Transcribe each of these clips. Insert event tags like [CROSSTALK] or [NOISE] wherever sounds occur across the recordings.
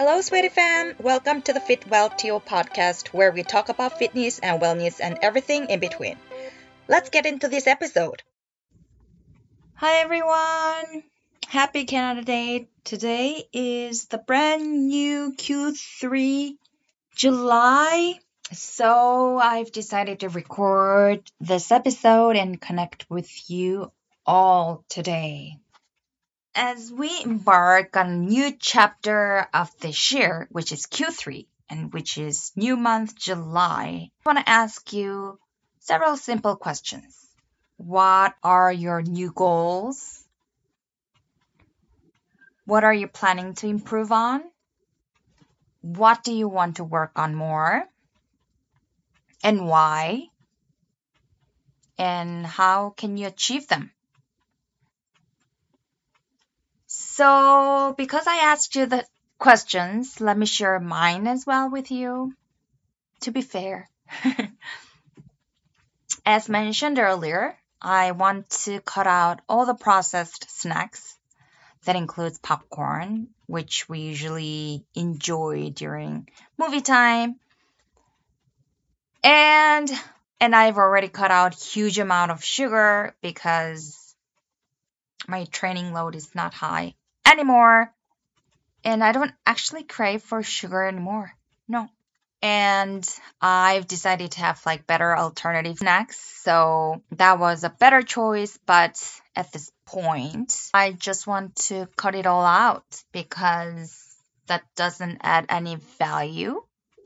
Hello, sweetie fam! Welcome to the Fit Well TO podcast, where we talk about fitness and wellness and everything in between. Let's get into this episode. Hi, everyone! Happy Canada Day! Today is the brand new Q3 July. So I've decided to record this episode and connect with you all today. As we embark on a new chapter of this year, which is Q3, and which is new month July, I want to ask you several simple questions. What are your new goals? What are you planning to improve on? What do you want to work on more? And why? And how can you achieve them? So, because I asked you the questions, let me share mine as well with you. To be fair, [LAUGHS] as mentioned earlier, I want to cut out all the processed snacks. That includes popcorn, which we usually enjoy during movie time. And and I've already cut out huge amount of sugar because my training load is not high anymore. And I don't actually crave for sugar anymore. No. And I've decided to have like better alternative snacks. So that was a better choice. But at this point, I just want to cut it all out because that doesn't add any value.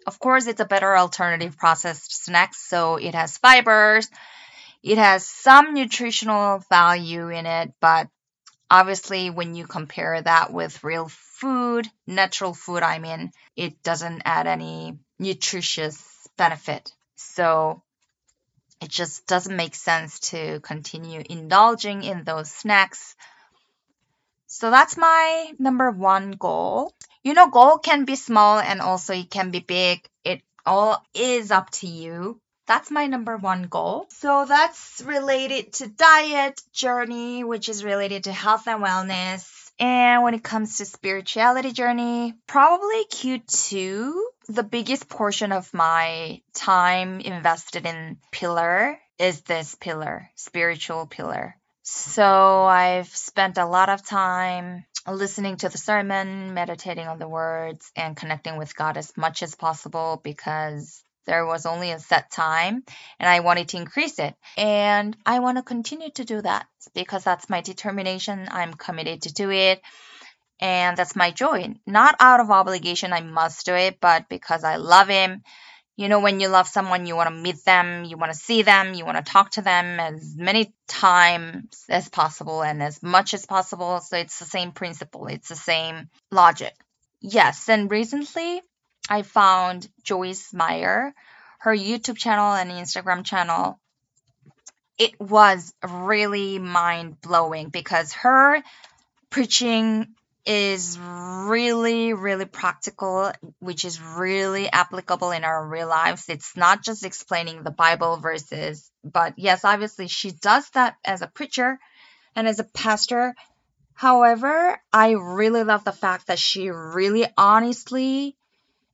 Of course, it's a better alternative processed snack. So it has fibers. It has some nutritional value in it, but Obviously, when you compare that with real food, natural food, I mean, it doesn't add any nutritious benefit. So it just doesn't make sense to continue indulging in those snacks. So that's my number one goal. You know, goal can be small and also it can be big. It all is up to you. That's my number one goal. So that's related to diet journey, which is related to health and wellness. And when it comes to spirituality journey, probably Q2, the biggest portion of my time invested in pillar is this pillar, spiritual pillar. So I've spent a lot of time listening to the sermon, meditating on the words, and connecting with God as much as possible because there was only a set time and I wanted to increase it. And I want to continue to do that because that's my determination. I'm committed to do it. And that's my joy. Not out of obligation, I must do it, but because I love him. You know, when you love someone, you want to meet them, you want to see them, you want to talk to them as many times as possible and as much as possible. So it's the same principle, it's the same logic. Yes, and recently I found Joyce Meyer, her YouTube channel and Instagram channel. It was really mind blowing because her preaching is really, really practical, which is really applicable in our real lives. It's not just explaining the Bible verses, but yes, obviously she does that as a preacher and as a pastor. However, I really love the fact that she really honestly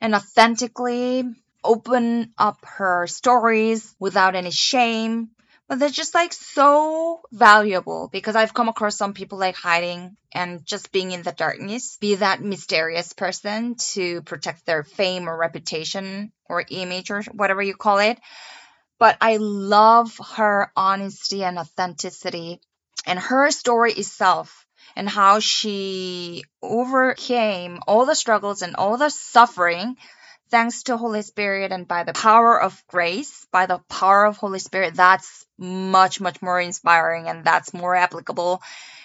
and authentically open up her stories without any shame. But they're just like so valuable because I've come across some people like hiding and just being in the darkness, be that mysterious person to protect their fame or reputation or image or whatever you call it. But I love her honesty and authenticity and her story itself and how she overcame all the struggles and all the suffering thanks to Holy Spirit and by the power of grace, by the power of Holy Spirit, that's much, much more inspiring and that's more applicable.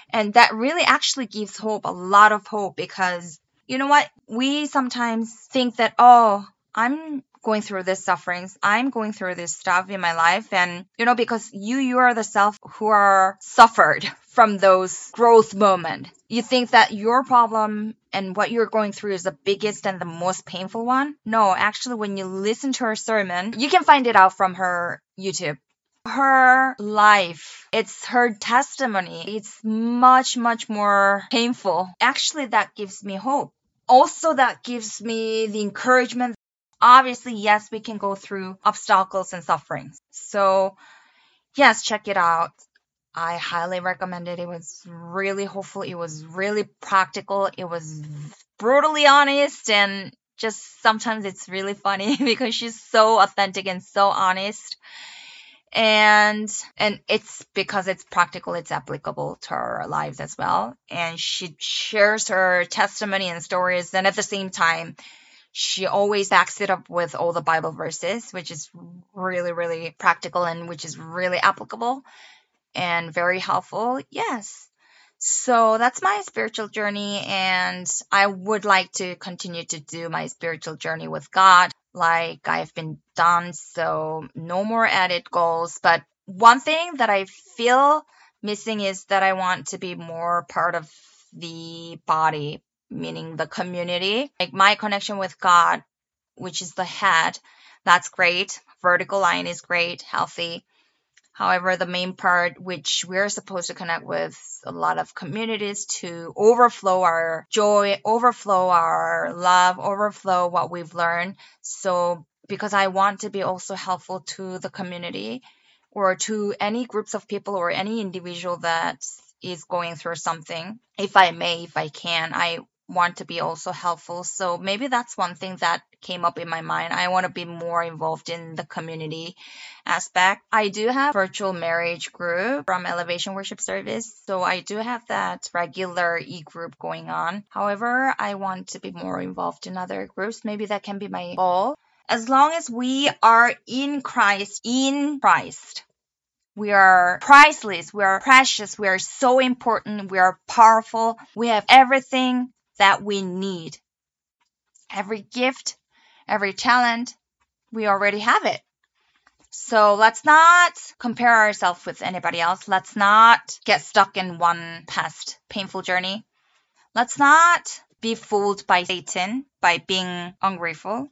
And that really actually gives hope, a lot of hope, because you know what? We sometimes think that, oh, I'm going through this sufferings. I'm going through this stuff in my life. And, you know, because you, you are the self who are suffered from those growth moment. You think that your problem and what you're going through is the biggest and the most painful one. No, actually, when you listen to her sermon, you can find it out from her YouTube her life, it's her testimony. It's much, much more painful. Actually, that gives me hope also that gives me the encouragement. Obviously, yes, we can go through obstacles and sufferings. So, yes, check it out. I highly recommend it. It was really hopeful. It was really practical. It was brutally honest and just sometimes it's really funny [LAUGHS] because she's so authentic and so honest and and it's because it's practical it's applicable to our lives as well and she shares her testimony and stories and at the same time she always backs it up with all the bible verses which is really really practical and which is really applicable and very helpful yes so that's my spiritual journey and i would like to continue to do my spiritual journey with god like I've been done. So no more added goals. But one thing that I feel missing is that I want to be more part of the body, meaning the community. Like my connection with God, which is the head, that's great. Vertical line is great, healthy. However, the main part, which we're supposed to connect with a lot of communities to overflow our joy, overflow our love, overflow what we've learned. So, because I want to be also helpful to the community or to any groups of people or any individual that is going through something, if I may, if I can, I want to be also helpful. So maybe that's one thing that came up in my mind. I want to be more involved in the community aspect. I do have virtual marriage group from Elevation Worship Service. So I do have that regular e-group going on. However, I want to be more involved in other groups. Maybe that can be my goal. As long as we are in Christ, in Christ, we are priceless. We are precious. We are so important. We are powerful. We have everything that we need. Every gift, every talent, we already have it. So let's not compare ourselves with anybody else. Let's not get stuck in one past painful journey. Let's not be fooled by Satan by being ungrateful,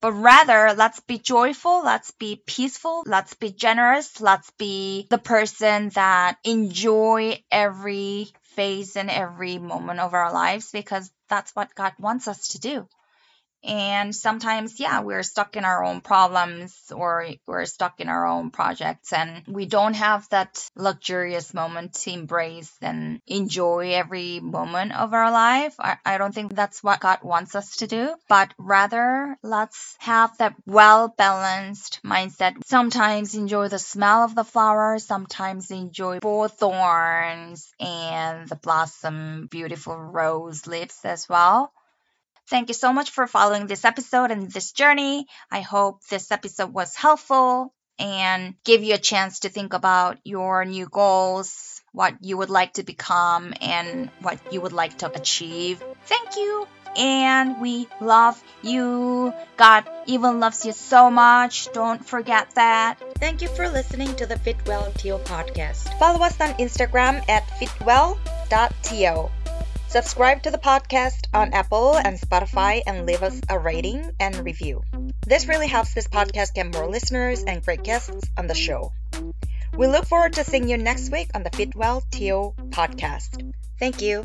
but rather let's be joyful, let's be peaceful, let's be generous, let's be the person that enjoy every phase and every moment of our lives because that's what God wants us to do. And sometimes, yeah, we're stuck in our own problems or we're stuck in our own projects and we don't have that luxurious moment to embrace and enjoy every moment of our life. I, I don't think that's what God wants us to do, but rather let's have that well balanced mindset. Sometimes enjoy the smell of the flowers, sometimes enjoy both thorns and the blossom, beautiful rose lips as well. Thank you so much for following this episode and this journey. I hope this episode was helpful and give you a chance to think about your new goals, what you would like to become, and what you would like to achieve. Thank you. And we love you. God even loves you so much. Don't forget that. Thank you for listening to the Fitwell TO podcast. Follow us on Instagram at fitwell.to. Subscribe to the podcast on Apple and Spotify and leave us a rating and review. This really helps this podcast get more listeners and great guests on the show. We look forward to seeing you next week on the Fitwell TO podcast. Thank you.